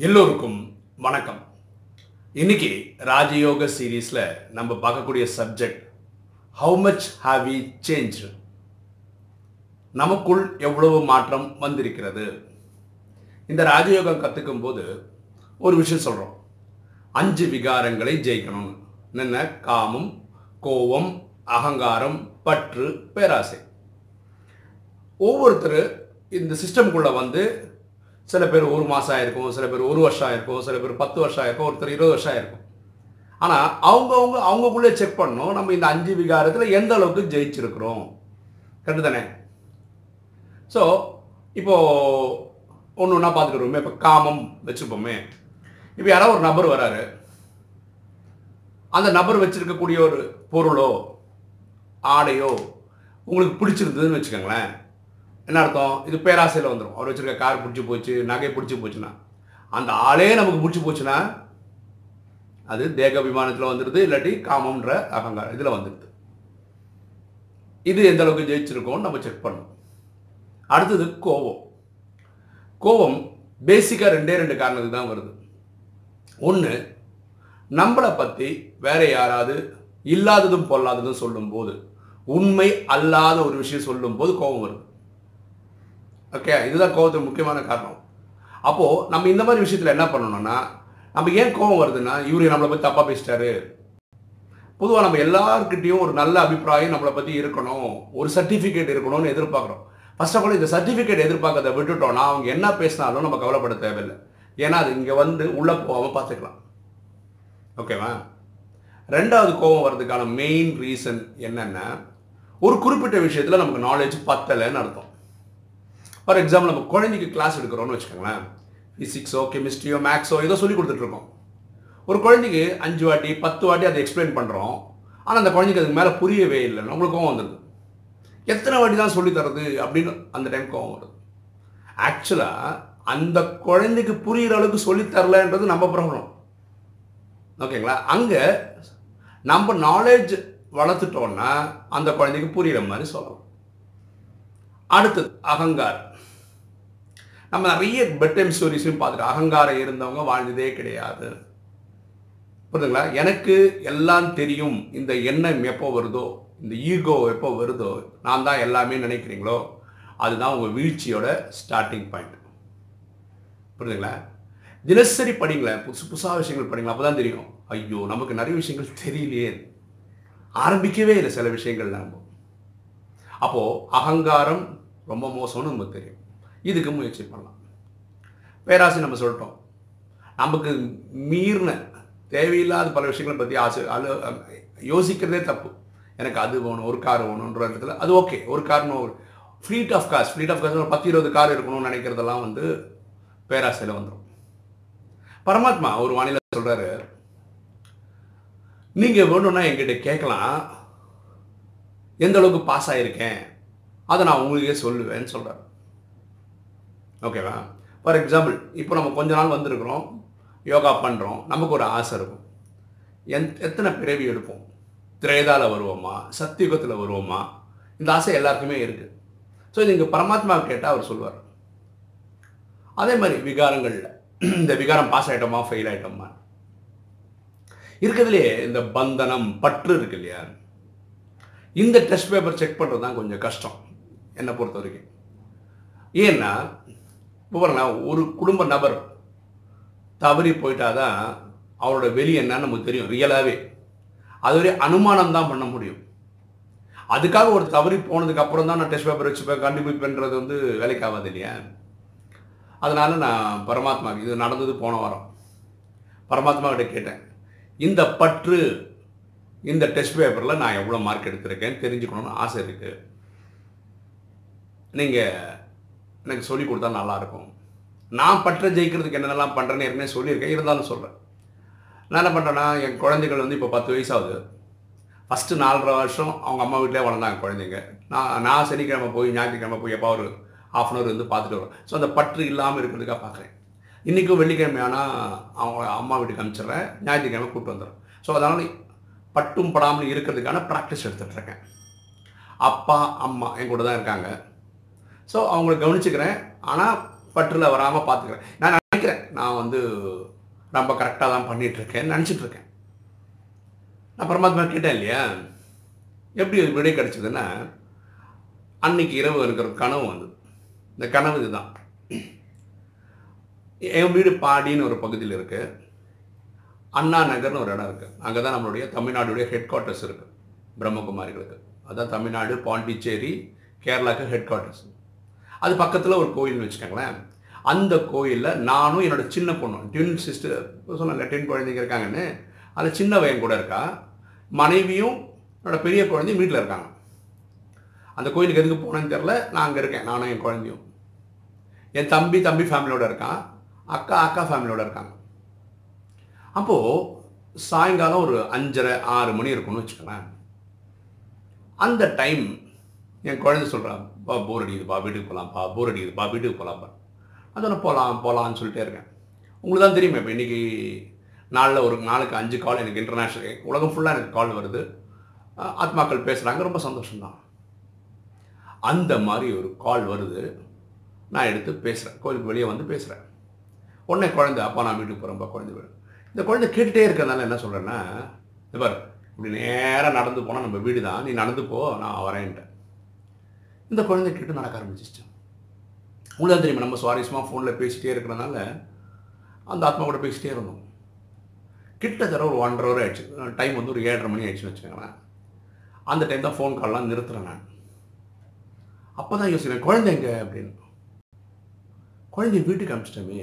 எல்லோருக்கும் வணக்கம். இன்னைக்கு ராஜயோக சீரீஸில் நம்ம பார்க்கக்கூடிய subject how much have we change நமக்குள் எவ்வளவு மாற்றம் வந்திருக்கிறது? இந்த ராஜயோகம் கற்றுக்கும் போது ஒரு விஷயம் சொல்கிறோம் அஞ்சு விகாரங்களை ஜெயிக்கணும். என்ன காமம் கோபம் அகங்காரம் பற்று பேராசை. ஒவ்வொருத்தர் இந்த சிஸ்டம்குள்ளே வந்து சில பேர் ஒரு மாதம் ஆயிருக்கும் சில பேர் ஒரு வருஷம் ஆயிருக்கும் சில பேர் பத்து வருஷம் ஆயிருக்கும் ஒருத்தர் இருபது வருஷம் ஆயிருக்கும். ஆனால் அவங்கவுங்க அவங்கக்குள்ளே செக் பண்ணணும் நம்ம இந்த அஞ்சு விகாரத்தில் எந்த அளவுக்கு ஜெயிச்சிருக்கிறோம். கரெக்டு தானே? ஸோ இப்போது ஒன்று ஒன்றா பார்த்துக்கிடுவோமே இப்போ காமம் வச்சுப்போமே. இப்போ யாராவது ஒரு நபர் வராரு. அந்த நபர் வச்சுருக்கக்கூடிய ஒரு பொருளோ ஆடையோ உங்களுக்கு பிடிச்சிருந்ததுன்னு வச்சுக்கோங்களேன். என்ன அர்த்தம்? இது பேராசையில் வந்துடும் அவர் வச்சிருக்க கார் பிடிச்சி போச்சு நகை பிடிச்சி போச்சுன்னா. அந்த ஆளே நமக்கு பிடிச்சி போச்சுன்னா அது தேக விமானத்தில் வந்துடுது இல்லாட்டி காமம்ன்ற அகங்காரம் இதில் வந்துடுது இது எந்த அளவுக்கு ஜெயிச்சிருக்கோம்னு நம்ம செக் பண்ணணும். அடுத்தது கோபம். கோபம் பேசிக்காக ரெண்டே ரெண்டு காரணத்துக்கு தான் வருது. ஒன்று நம்மளை பற்றி வேற யாராவது இல்லாததும் பொல்லாததும் சொல்லும்போது உண்மை அல்லாத ஒரு விஷயம் சொல்லும்போது கோபம் வருது. ஓகே இதுதான் கோபத்துக்கு முக்கியமான காரணம். அப்போது நம்ம இந்த மாதிரி விஷயத்தில் என்ன பண்ணணும்னா நம்ம ஏன் கோபம் வருதுன்னா இவரு நம்மளை பற்றி தப்பாக பேசிட்டாரு. பொதுவாக நம்ம எல்லாருக்கிட்டேயும் ஒரு நல்ல அபிப்பிராயம் நம்மளை பற்றி இருக்கணும். ஒரு சர்டிஃபிகேட் இருக்கணும்னு எதிர்பார்க்குறோம். ஃபர்ஸ்ட் ஆஃப் ஆல் இந்த சர்டிஃபிகேட் எதிர்பார்க்கறத விட்டுட்டோம்னா அவங்க என்ன பேசினாலும் நம்ம கவலைப்பட தேவையில்லை. ஏன்னா அது இங்கே வந்து உள்ளே போகாமல் பார்த்துக்கலாம். ஓகேவா ரெண்டாவது கோபம் வர்றதுக்கான மெயின் ரீசன் என்னென்னா ஒரு குறிப்பிட்ட விஷயத்தில் நமக்கு நாலேஜ் பத்தலைன்னு அர்த்தம். ஃபார் எக்ஸாம்பிள் நம்ம குழந்தைக்கு கிளாஸ் எடுக்கிறோம்னு வச்சுக்கோங்களேன். ஃபிசிக்ஸோ கெமிஸ்ட்ரியோ மேக்ஸோ ஏதோ சொல்லி கொடுத்துட்ருக்கோம் ஒரு குழந்தைக்கு அஞ்சு வாட்டி பத்து வாட்டி அதை எக்ஸ்பிளைன் பண்ணுறோம் ஆனால் அந்த குழந்தைக்கு அதுக்கு மேலே புரியவே இல்லை நம்மளுக்கு கோவம் வந்துடுது எத்தனை வாட்டி தான் சொல்லி தரது அப்படின்னு அந்த டைம் கோவம் வருது. ஆக்சுவலாக அந்த குழந்தைக்கு புரிகிற அளவுக்கு சொல்லி தரலன்றது நம்ம ப்ராப்ளம் ஓகேங்களா? அங்கே நம்ம நாலேஜ் வளர்த்துட்டோன்னா அந்த குழந்தைக்கு புரிகிற மாதிரி சொல்லலாம். அடுத்தது அகங்காரம். நம்ம நிறைய பெட் டைம் ஸ்டோரிஸையும் பார்த்துட்டு அகங்காரம் இருந்தவங்க வாழ்ந்ததே கிடையாது. புரியுதுங்களா? எனக்கு எல்லாம் தெரியும். இந்த எண்ணம் எப்போ வருதோ இந்த ஈகோ எப்போ வருதோ நான் தான் எல்லாமே நினைக்கிறீங்களோ அதுதான் உங்கள் வீழ்ச்சியோட ஸ்டார்டிங் பாயிண்ட் புரியுதுங்களா? தினசரி படிங்களேன். புதுசு புதுசாக விஷயங்கள் படிங்களா அப்போ தான் தெரியும். ஐயோ நமக்கு நிறைய விஷயங்கள் தெரியலையே. ஆரம்பிக்கவே இல்லை சில விஷயங்கள் நம்ம. அப்போது அகங்காரம் ரொம்ப மோசம்னு நமக்கு தெரியும். இதுக்கு முயற்சி பண்ணலாம். பேராசை நம்ம சொல்லிட்டோம். நமக்கு மீறின தேவையில்லாத பல விஷயங்களை பற்றி ஆசை அலு யோசிக்கிறதே தப்பு. எனக்கு அது வேணும் ஒரு கார் வேணுன்ற இடத்துல அது ஓகே ஒரு கார்னு ஒரு fleet of cars fleet of cars ஒரு பத்து இருபது கார் இருக்கணும்னு நினைக்கிறதெல்லாம் வந்து பேராசையில் வந்துடும் பரமாத்மா ஒரு வானிலை சொல்கிறாரு நீங்கள் வேணும்னா என்கிட்ட கேட்கலாம். எந்த அளவுக்கு பாஸ் ஆகிருக்கேன் அதை நான் உங்களுக்கே சொல்லுவேன்னு சொல்கிறார் ஓகேவா ஃபார் எக்ஸாம்பிள் இப்போ நம்ம கொஞ்ச நாள் வந்திருக்கிறோம் யோகா பண்ணுறோம் நமக்கு ஒரு ஆசை இருக்கும். எந் எத்தனை பிறவி எடுப்போம்? திரேதாவில் வருவோமா? சத்தியுகத்தில் வருவோமா? இந்த ஆசை எல்லாருக்குமே இருக்குது ஸோ நீங்கள் பரமாத்மா கேட்டால் அவர் சொல்லுவார் அதே மாதிரி விகாரங்களில் இந்த விகாரம் பாஸ் ஆகிட்டோமா ஃபெயில் ஆகிட்டோமா இருக்கிறதுலே இந்த பந்தனம் பற்று இருக்கு இல்லையா? இந்த டெஸ்ட் பேப்பர் செக் பண்ணுறது தான் கொஞ்சம் கஷ்டம் என்னை பொறுத்த வரைக்கும். ஏன்னா இப்போ ஒரு குடும்ப நபர் தவறி போயிட்டாதான் அவரோட வெளி என்னன்னு நமக்கு தெரியும் ரியலாகவே அதுவரை அனுமானம் தான் பண்ண முடியும். அதுக்காக ஒரு தவறி போனதுக்கு அப்புறம் தான் நான் டெஸ்ட் பேப்பர் வச்சுப்பேன் கண்டுபிடிப்பேன்றது வந்து வேலைக்கு ஆகாது இல்லையா? அதனால் நான் பரமாத்மா இது நடந்தது போன வாரம். பரமாத்மா கிட்ட கேட்டேன் இந்த பற்று இந்த டெஸ்ட் பேப்பரில் நான் எவ்வளோ மார்க் எடுத்திருக்கேன் தெரிஞ்சுக்கணும்னு ஆசை இருக்குது நீங்கள் எனக்கு சொல்லி கொடுத்தா நல்லாயிருக்கும். நான் பற்ற ஜெயிக்கிறதுக்கு என்னென்னலாம் பண்ணுறேன்னு ஏற்கனவே சொல்லியிருக்கேன். இருந்தாலும் சொல்கிறேன் நான் என்ன பண்ணுறேன்னா என் குழந்தைகள் வந்து இப்போ பத்து வயசாகுது. ஃபஸ்ட்டு நாலரை வருஷம் அவங்க அம்மா வீட்டிலே வளர்ந்தாங்க குழந்தைங்க. நான் நான் சனிக்கிழமை போய் ஞாயிற்றுக்கிழமை போய் எப்போ ஒரு ஆஃப் அன் ஹவர் வந்து பார்த்துட்டு வருவேன். ஸோ அந்த பற்று இல்லாமல் இருக்கிறதுக்காக பார்க்குறேன். இன்றைக்கும் வெள்ளிக்கிழமை ஆனால் அவங்க அம்மா வீட்டுக்கு அனுப்பிச்சிடுறேன். ஞாயிற்றுக்கிழமை கூப்பிட்டு வந்துடுறேன். ஸோ அதனால் பட்டும் படாமல் இருக்கிறதுக்கான ப்ராக்டிஸ் எடுத்துகிட்ருக்கேன் அப்பா அம்மா என் கூட தான் இருக்காங்க. ஸோ அவங்கள கவனிச்சுக்கிறேன். ஆனால் பற்றில் வராமல் பார்த்துக்கிறேன் நான் நினைக்கிறேன். நான் வந்து ரொம்ப கரெக்டாக தான் பண்ணிகிட்ருக்கேன் நினச்சிட்ருக்கேன் நான் பரமாத்மா கேட்டேன் இல்லையா? எப்படி அது விடை கிடச்சிதுன்னா அன்னைக்கு இரவு எனக்கு ஒரு கனவு வந்தது இந்த கனவு இதுதான். என் வீடு பாடின்னு ஒரு பகுதியில் இருக்குது அண்ணா நகர்னு ஒரு இடம் இருக்குது அங்கே தான் நம்மளுடைய தமிழ்நாடுடைய ஹெட் குவார்ட்டர்ஸ் இருக்குது பிரம்மகுமாரிகளுக்கு. அதான் தமிழ்நாடு பாண்டிச்சேரி கேரளாவுக்கு ஹெட் குவார்ட்டர்ஸ் அது பக்கத்தில் ஒரு கோயில்னு வச்சுக்கோங்களேன். அந்த கோயிலில் நானும் என்னோட சின்ன பொண்ணு ட்வின் சிஸ்டர் சொன்னாங்க டென் குழந்தைங்க இருக்காங்கன்னு. அதில் சின்ன பையன் கூட இருக்கா. மனைவியும் என்னோட பெரிய குழந்தையும் வீட்டில் இருக்காங்க. அந்த கோயிலுக்கு எதுக்கு போனேன்னு தெரில நான் அங்கே இருக்கேன் நானும் என் குழந்தையும். என் தம்பி தம்பி ஃபேமிலியோடு இருக்கான். அக்கா அக்கா ஃபேமிலியோடு இருக்காங்க. அப்போது சாயங்காலம் ஒரு அஞ்சரை ஆறு மணி இருக்கும்னு வச்சுக்கோங்களேன். அந்த டைம் என் குழந்தை சொல்கிறான் பா போர் அடிக்குதுப்பா வீட்டுக்கு போகலாம்ப்பா போர் அடிக்குதுப்பா வீட்டுக்கு போகலாம்ப்பா அது போகலாம் போகலான்னு சொல்லிட்டே இருக்கேன். உங்களுக்கு தான் தெரியுமே இப்போ இன்றைக்கி நாளில் ஒரு நாளுக்கு அஞ்சு கால் எனக்கு இன்டர்நேஷ்னல் உலகம் ஃபுல்லாக எனக்கு கால் வருது. ஆத்மாக்கள் பேசுகிறாங்க ரொம்ப சந்தோஷம்தான். அந்த மாதிரி ஒரு கால் வருது நான் எடுத்து பேசுகிறேன் கோயிலுக்கு வெளியே வந்து பேசுகிறேன் உடனே குழந்தை அப்பா நான் வீட்டுக்கு போகிறேன்ப்பா குழந்தை வீடு. இந்த குழந்தை கேட்டுகிட்டே இருக்கிறதுனால என்ன சொல்கிறேன்னா இந்த பாரு இப்படி நேராக நடந்து போனால் நம்ம வீடு தான் நீ நடந்து போ நான் வரேன்ட்டேன். இந்த குழந்தை கிட்ட நடக்க ஆரம்பிச்சிச்சு உங்களுக்கு தெரியுமா? நம்ம சுவாரஸ்யமாக ஃபோனில் பேசிகிட்டே இருக்கிறனால அந்த ஆத்மா கூட பேசிகிட்டே இருந்தோம். கிட்டத்தட்ட ஒரு ஒன்றரை ஹவர் ஆயிடுச்சு. டைம் வந்து ஒரு ஏழரை மணி ஆயிடுச்சுன்னு வச்சுக்கோங்களேன். அந்த டைம் தான் ஃபோன் கால்லாம் நிறுத்துகிறேன் நான். அப்போ தான் யோசிக்கிறேன் குழந்தைங்க அப்படின்னு. குழந்தைய வீட்டுக்கு அனுப்பிச்சிட்டோமே.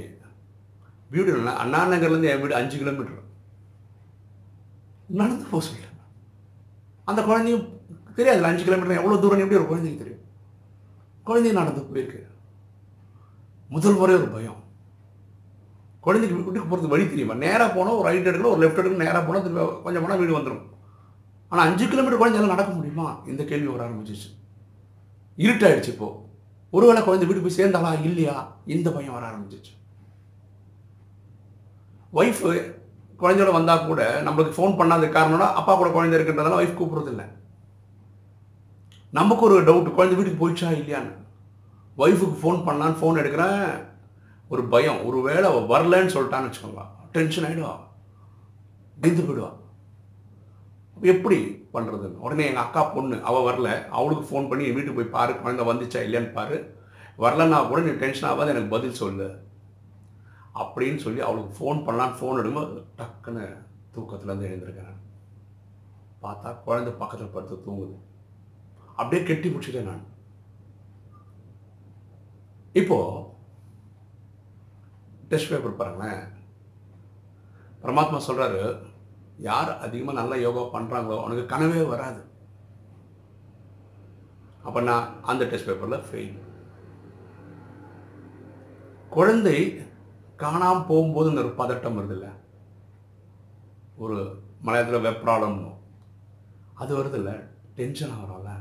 வீடு இல்லைன்னா அண்ணா நகர்லேருந்து என் வீடு அஞ்சு கிலோமீட்டர் நடந்து போக சொல்லிட்டேன். அந்த குழந்தையும் தெரியாது அஞ்சு கிலோமீட்டர் எவ்வளோ தூரம் எப்படி ஒரு குழந்தைக்கு தெரியும்? குழந்தை நடந்து போயிருக்கு முதல் முறை ஒரு பயம். குழந்தைக்கு வீட்டுக்கு போகிறது வழி தெரியுமா? நேராக போனால் ஒரு ரைட் எடுக்கணும் ஒரு லெஃப்ட் எடுக்கணும் நேராக போனால் திரும்ப கொஞ்சம் போனால் வீடு வந்துடும் ஆனால் அஞ்சு கிலோமீட்டர் குழந்தையால நடக்க முடியுமா? இந்த கேள்வி வர ஆரம்பிச்சிச்சு இருட்டாயிடுச்சு இப்போது ஒருவேளை குழந்தை வீட்டுக்கு போய் சேர்ந்தாலா இல்லையா? இந்த பையன் வர ஆரம்பிச்சிச்சு ஒய்ஃபு குழந்தையோட வந்தால் கூட நம்மளுக்கு ஃபோன் பண்ணாத காரணம்னா அப்பா கூட குழந்தை இருக்குன்றதால ஒய்ஃப் கூப்பிட்றதில்லை. நமக்கு ஒரு டவுட் குழந்தை வீட்டுக்கு போயிடுச்சா இல்லையான்னு. ஒய்ஃபுக்கு ஃபோன் பண்ணலான்னு ஃபோன் எடுக்கிறேன். ஒரு பயம். ஒரு வேளை அவள் வரலன்னு சொல்லிட்டான்னு வச்சுக்கோங்க. டென்ஷன் ஆகிடுவா பயந்து போயிடுவா. எப்படி பண்ணுறதுன்னு உடனே எங்கள் அக்கா பொண்ணு அவள் வரல. அவளுக்கு ஃபோன் பண்ணி என் வீட்டுக்கு போய் பாரு குழந்தை வந்துச்சா இல்லையான்னு பாரு. வரலன்னா கூட நீ டென்ஷன் ஆகாது எனக்கு பதில் சொல்லு. அப்படின்னு சொல்லி அவளுக்கு ஃபோன் பண்ணலான்னு ஃபோன் எடுக்கும்போது டக்குன்னு தூக்கத்துலேருந்து எழுந்திருக்கிறேன். பார்த்தா குழந்தை பக்கத்தில் படுத்து தூங்குது. அப்படியே கெட்டி முடிச்சிட்டேன் நான். இப்போ டெஸ்ட் பேப்பர் பாருங்களேன். பரமாத்மா சொல்கிறாரு யார் அதிகமாக நல்லா யோகா பண்ணுறாங்களோ அவனுக்கு கனவே வராது. அப்போ நான் அந்த டெஸ்ட் பேப்பரில் ஃபெயில் குழந்தை காணாமல் போகும்போது ஒரு பதட்டம் வருதில்ல. ஒரு மலையத்தில் வெப்ராளம்னு அது வருதில்ல டென்ஷன் வரும்ல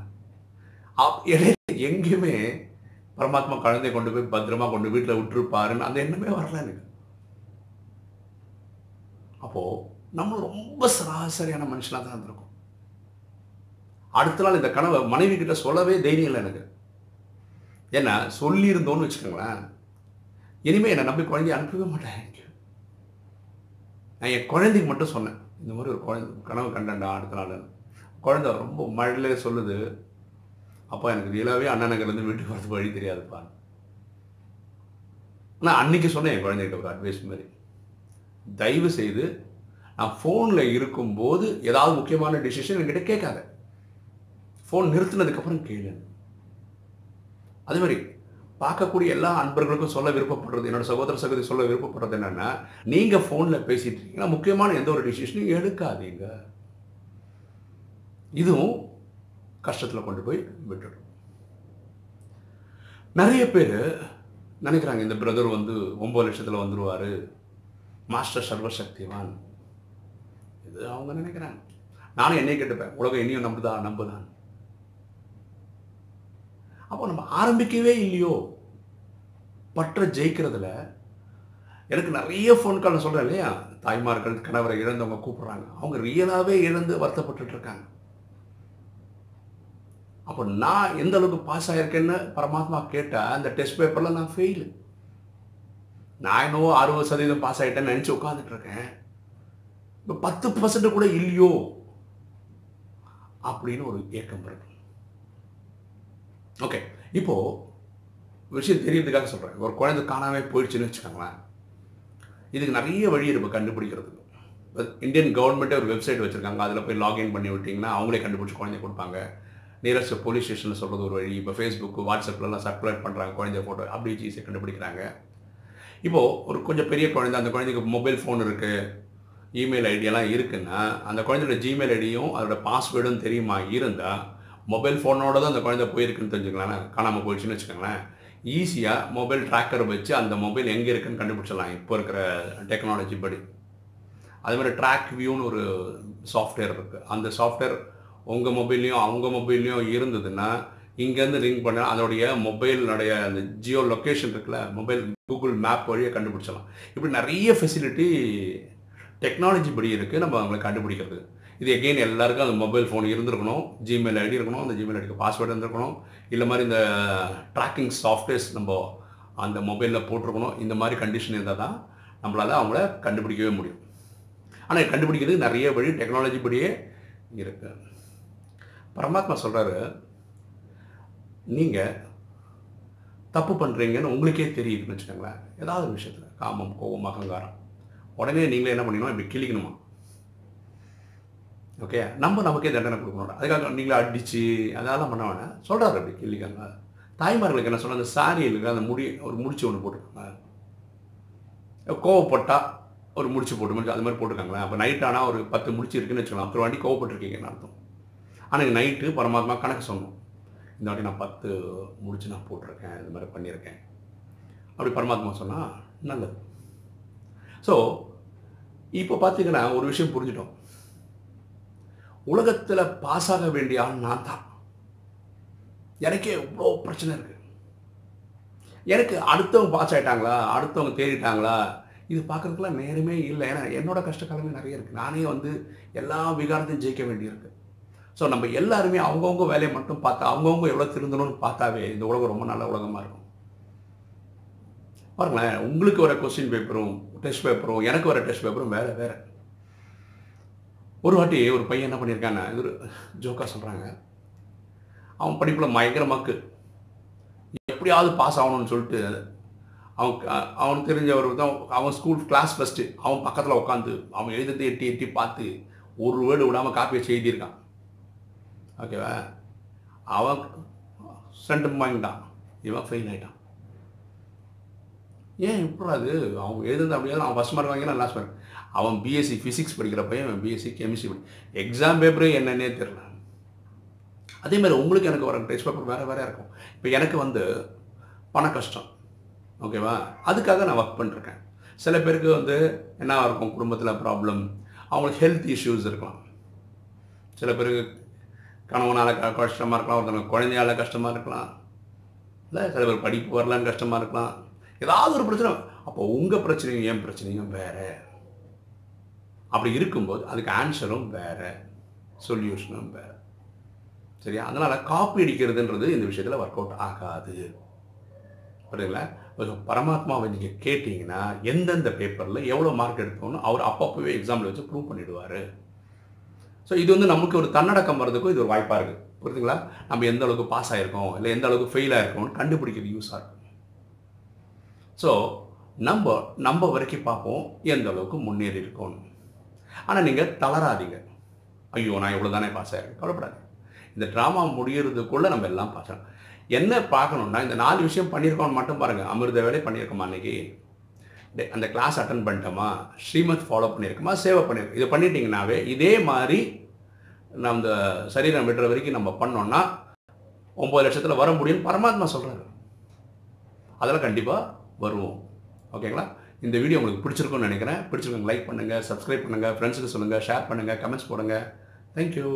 எங்கேயுமே பரமாத்மா குழந்தைய கொண்டு போய் பத்திரமா கொண்டு வீட்டில் விட்டுருப்பாருன்னு அந்த எண்ணமே வரல எனக்கு. அப்போ நம்ம ரொம்ப சராசரியான மனுஷனாக தான் இருந்திருக்கும். அடுத்த நாள் இந்த கனவை மனைவி கிட்ட சொல்லவே தைரியம் இல்லை எனக்கு. ஏன்னா சொல்லியிருந்தோன்னு வச்சுக்கோங்களேன். இனிமேல் என்னை நம்பி குழந்தைய அனுப்பவே மாட்டேன் நான் என் குழந்தைக்கு மட்டும் சொன்னேன். இந்த மாதிரி ஒரு குழந்தை கனவு கண்டேன்டா அடுத்த நாள் குழந்தை ரொம்ப மழையிலே சொல்லுது. அப்பா எனக்கு ரியலாகவே அண்ணா நகர்லேருந்து வீட்டுக்கு வரது வழி தெரியாதுப்பா. நான் அன்னைக்கு சொன்னேன் என் குழந்தைகிட்ட ஒரு அட்வைஸ் மாதிரி. தயவு செய்து நான் ஃபோனில் இருக்கும்போது ஏதாவது முக்கியமான டிசிஷன் என்கிட்ட கேட்காத. ஃபோன் நிறுத்தினதுக்கப்புறம் கேளு. அதே மாதிரி பார்க்கக்கூடிய எல்லா அன்பர்களுக்கும் சொல்ல விருப்பப்படுறது என்னோட சகோதர சகோதரி சொல்ல விருப்பப்படுறது என்னென்னா நீங்கள் ஃபோனில் பேசிகிட்டு இருக்கீங்கன்னா முக்கியமான எந்த ஒரு டிசிஷனையும் எடுக்காதீங்க. இதுவும் கஷ்டத்தில் கொண்டு போய் விட்டுடும். நிறைய பேர் நினைக்கிறாங்க இந்த பிரதர் வந்து ஒம்பது லட்சத்தில் வந்துடுவார் மாஸ்டர் சர்வசக்திவான். இது அவங்க நினைக்கிறாங்க. நானும் என்னை கேட்டுப்பேன் உலகம் என்னையும் நம்புதா? நம்புதான். அப்போ நம்ம ஆரம்பிக்கவே இல்லையோ? பற்ற ஜெயிக்கிறதுல எனக்கு நிறைய ஃபோன் கால் சொல்கிறேன் இல்லையா? தாய்மார்கள் கணவரை இழந்தவங்க கூப்பிட்றாங்க. அவங்க ரியலாகவே இழந்து வருத்தப்பட்டுட்டு இருக்காங்க. அப்போ நான் எந்த அளவுக்கு பாஸ் ஆகிருக்கேன்னு பரமாத்மா கேட்டால் அந்த டெஸ்ட் பேப்பரில் நான் ஃபெயிலு நான் என்னவோ அறுபது சதவீதம் பாஸ் ஆகிட்டேன்னு நினச்சி உட்காந்துட்ருக்கேன் இப்போ பத்து பர்சன்ட் கூட இல்லையோ அப்படின்னு ஒரு ஏக்கம் இருக்கு. ஓகே இப்போது விஷயம் தெரியறதுக்காக சொல்கிறேன் ஒரு குழந்தை காணாமல் போயிடுச்சுன்னு வச்சுக்கோங்களேன். இதுக்கு நிறைய வழி இருக்கு கண்டுபிடிக்கிறதுக்கு. இந்தியன் கவர்மெண்ட்டே ஒரு வெப்சைட் வச்சுருக்காங்க. அதில் போய் லாகின் பண்ணி விட்டிங்கன்னா அவங்களே கண்டுபிடிச்சி குழந்தை கொடுப்பாங்க. நியரஸ்ட் போலீஸ் ஸ்டேஷனில் சொல்கிறது ஒரு வழி. இப்போ ஃபேஸ்புக்கு வாட்ஸ்அப்லலாம் சர்க்குலேட் பண்ணுறாங்க குழந்தை ஃபோட்டோ அப்படி ஈஸியாக கண்டுபிடிக்கிறாங்க. இப்போது ஒரு கொஞ்சம் பெரிய குழந்தை அந்த குழந்தைக்கு மொபைல் ஃபோன் இருக்குது இமெயில் ஐடியெல்லாம் இருக்குன்னா அந்த குழந்தையோட ஜிமெயில் ஐடியும் அதோட பாஸ்வேர்டும் தெரியுமா? இருந்தால் மொபைல் ஃபோனோட தான் அந்த குழந்தை போயிருக்குன்னு தெரிஞ்சுக்கலாம் காணாமல் போயிடுச்சுன்னு வச்சுக்கோங்களேன். ஈஸியாக மொபைல் ட்ராக்கர் வச்சு அந்த மொபைல் எங்கே இருக்குன்னு கண்டுபிடிச்சிடலாம். இப்போ இருக்கிற டெக்னாலஜி படி. அதுமாதிரி ட்ராக் வியூன்னு ஒரு சாஃப்ட்வேர் இருக்குது அந்த சாஃப்ட்வேர் உங்கள் மொபைல்லையும் அவங்க மொபைல்லையும் இருந்ததுன்னா இங்கேருந்து லிங்க் பண்ண அதோடைய மொபைலுடைய அந்த ஜியோ லொக்கேஷன் இருக்குல்ல மொபைல் கூகுள் மேப் வழியாக கண்டுபிடிச்சலாம் இப்படி நிறைய ஃபெசிலிட்டி டெக்னாலஜி படி இருக்குது நம்ம அவங்களை கண்டுபிடிக்கிறது இது எகெயின் எல்லாருக்கும் அந்த மொபைல் ஃபோன் இருந்திருக்கணும் ஜிமெயில் ஐடி இருக்கணும் அந்த ஜிமெயில் ஐடிக்கு பாஸ்வேர்டு இருந்திருக்கணும். இல்லை மாதிரி இந்த ட்ராக்கிங் சாஃப்ட்வேர்ஸ் நம்ம அந்த மொபைலில் போட்டிருக்கணும் இந்த மாதிரி கண்டிஷன் இருந்தால் தான் நம்மளால் அவங்கள கண்டுபிடிக்கவே முடியும். ஆனால் கண்டுபிடிக்கிறதுக்கு நிறைய வழி டெக்னாலஜி படியே இருக்குது பரமாத்மா சொல்கிறாரு நீங்கள் தப்பு பண்ணுறீங்கன்னு உங்களுக்கே தெரியுதுன்னு வச்சுக்கோங்களேன். ஏதாவது ஒரு விஷயத்தில் காமம் கோபம் அகங்காரம். உடனே நீங்களே என்ன பண்ணிக்கணும்? இப்படி கிளிக்கணுமா ஓகே நம்ம நமக்கே தண்டனை கொடுக்கணும் அதுக்காக நீங்களே அடித்து அதெல்லாம் பண்ண வேணாம். சொல்கிறாரு அப்படி கிளிக்காங்க தாய்மார்களுக்கு என்ன சொல்ல அந்த சாரியில் அந்த முடி ஒரு முடிச்சு ஒன்று போட்டுருக்காங்க. கோவப்பட்டால் ஒரு முடிச்சு போட்டு முடிச்சு அது மாதிரி போட்டிருக்காங்களேன் அப்போ நைட் ஆனால் ஒரு பத்து முடிச்சு இருக்குன்னு வச்சுக்கலாம் அப்புறம் வாட்டி கோவப்பட்டிருக்கீங்கன்னு அர்த்தம். ஆனால் நைட்டு பரமாத்மா கணக்கு சொன்னோம். இந்த வாட்டி நான் பத்து முடிச்சு நான் போட்டிருக்கேன் இது மாதிரி பண்ணியிருக்கேன். அப்படி பரமாத்மா சொன்னால் நல்லது. ஸோ இப்போ பார்த்தீங்கன்னா ஒரு விஷயம் புரிஞ்சிட்டோம். உலகத்தில் பாஸ் ஆக வேண்டிய ஆள் நான் தான். எனக்கே இவ்வளோ பிரச்சனை இருக்குது எனக்கு அடுத்தவங்க பாஸ் ஆகிட்டாங்களா அடுத்தவங்க தேடிட்டாங்களா இது பார்க்கறதுக்குலாம் நேரமே இல்லை. ஏன்னா என்னோட கஷ்டக்காலமே நிறைய இருக்குது நானே வந்து எல்லா விகாரத்தையும் ஜெயிக்க வேண்டியிருக்கு. ஸோ நம்ம எல்லாருமே அவங்கவுங்க வேலையை மட்டும் பார்த்தா அவங்கவுங்க எவ்வளோ திருந்தணும்னு பார்த்தாவே இந்த உலகம் ரொம்ப நல்ல உலகமாக இருக்கும். பாருங்களேன் உங்களுக்கு வர கொஸ்டின் பேப்பரும் டெஸ்ட் பேப்பரும் எனக்கு வர டெஸ்ட் பேப்பரும் வேறு வேறு. ஒரு வாட்டி ஒரு பையன் என்ன பண்ணியிருக்காங்க இது ஒரு ஜோக்காக சொல்கிறாங்க அவன் படிப்பில் பயங்கரமாக்கு எப்படியாவது பாஸ் ஆகணும்னு சொல்லிட்டு அவன் அவனுக்கு தெரிஞ்சவர் தான் அவன் ஸ்கூல் கிளாஸ் ஃபஸ்ட்டு அவன் பக்கத்தில் உட்காந்து அவன் எழுதுறது எட்டி எட்டி பார்த்து ஒரு வேர்டு விடாமல் காப்பியை செய்திருக்கான் ஓகேவா? அவன் சென்டம் வாங்கிட்டான். இவன் ஃபெயில் ஆகிட்டான் ஏன் எப்படி அது அவன் எழுதுறது அப்படியே அவன் ஃபஸ்ட் மார்க் வாங்கினா லாஸ்ட் மார்க் அவன் பிஎஸ்சி ஃபிசிக்ஸ் படிக்கிற பையன் அவன் பிஎஸ்சி கெமிஸ்ட்ரி படி எக்ஸாம் பேப்பரே என்னன்னே தெரில அதே மாதிரி உங்களுக்கு எனக்கு வர டெஸ்ட் பேப்பர் வேறு வேறு இருக்கும். இப்போ எனக்கு வந்து பண கஷ்டம். ஓகேவா? அதுக்காக நான் ஒர்க் பண்ணிருக்கேன். சில பேருக்கு வந்து என்ன இருக்கும்? குடும்பத்தில் ப்ராப்ளம் அவங்களுக்கு ஹெல்த் இஷ்யூஸ் இருக்கலாம். சில பேருக்கு கணவனால் கஷ்டமாக இருக்கலாம் ஒருத்தவங்க குழந்தையால் கஷ்டமாக இருக்கலாம் இல்லை சில பேர் படிப்பு வரலான்னு கஷ்டமாக இருக்கலாம். ஏதாவது ஒரு பிரச்சனை அப்போ உங்கள் பிரச்சனையும் என் பிரச்சனையும் வேறு. அப்படி இருக்கும்போது அதுக்கு ஆன்சரும் வேறு சொல்யூஷனும் வேறு. சரியா? அதனால் காப்பி அடிக்கிறதுன்றது இந்த விஷயத்தில் ஒர்க் அவுட் ஆகாது. புரியுதுங்களா? பரமாத்மாவை நீங்கள் கேட்டிங்கன்னா எந்தெந்த பேப்பரில் எவ்வளோ மார்க் எடுத்தோன்னு அவர் அப்பப்போவே எக்ஸாமில் வச்சு ப்ரூவ் பண்ணிவிடுவார் ஸோ இது வந்து நமக்கு ஒரு தன்னடக்கம் வர்றதுக்கும் இது ஒரு வாய்ப்பாக இருக்குது புரியுதுங்களா? நம்ம எந்த அளவுக்கு பாஸ் ஆகிருக்கோம் இல்லை எந்த அளவுக்கு ஃபெயில் ஆகிருக்கோம்னு கண்டுபிடிக்கிறது யூஸாக இருக்கும். ஸோ நம்ம நம்ம வரைக்கும் பார்ப்போம் எந்த அளவுக்கு முன்னேறி இருக்கோம். ஆனால் நீங்கள் தளராதீங்க. ஐயோ நான் இவ்வளோ தானே பாஸ் ஆகிருக்கேன் கவலைப்படாது இந்த ட்ராமா முடியறதுக்குள்ளே நம்ம எல்லாம் பாஸ் ஆகணும் என்ன பார்க்கணுன்னா இந்த நாலு விஷயம் பண்ணியிருக்கோம்னு மட்டும் பாருங்கள் அமிர்த வேலை பண்ணியிருக்கோமா அன்றைக்கி அந்த கிளாஸ் அட்டன் பண்ணிட்டோமா ஸ்ரீமத் ஃபாலோ பண்ணியிருக்கோமா சேவை பண்ணியிருக்கோம் இதை பண்ணிட்டீங்கன்னாவே இதே மாதிரி நம்ம இந்த சரீரம் விடுற வரைக்கும் நம்ம பண்ணோம்னா ஒம்பது லட்சத்தில் வர முடியும்னு பரமாத்மா சொல்கிறாரு அதெல்லாம் கண்டிப்பாக வருவோம். ஓகேங்களா? இந்த வீடியோ உங்களுக்கு பிடிச்சிருக்கும்னு நினைக்கிறேன். பிடிச்சிருக்கோங்க லைக் பண்ணுங்கள் சப்ஸ்கிரைப் பண்ணுங்கள் ஃப்ரெண்ட்ஸுக்கு சொல்லுங்கள் ஷேர் பண்ணுங்கள் கமெண்ட்ஸ் போடுங்கள் தேங்க்யூ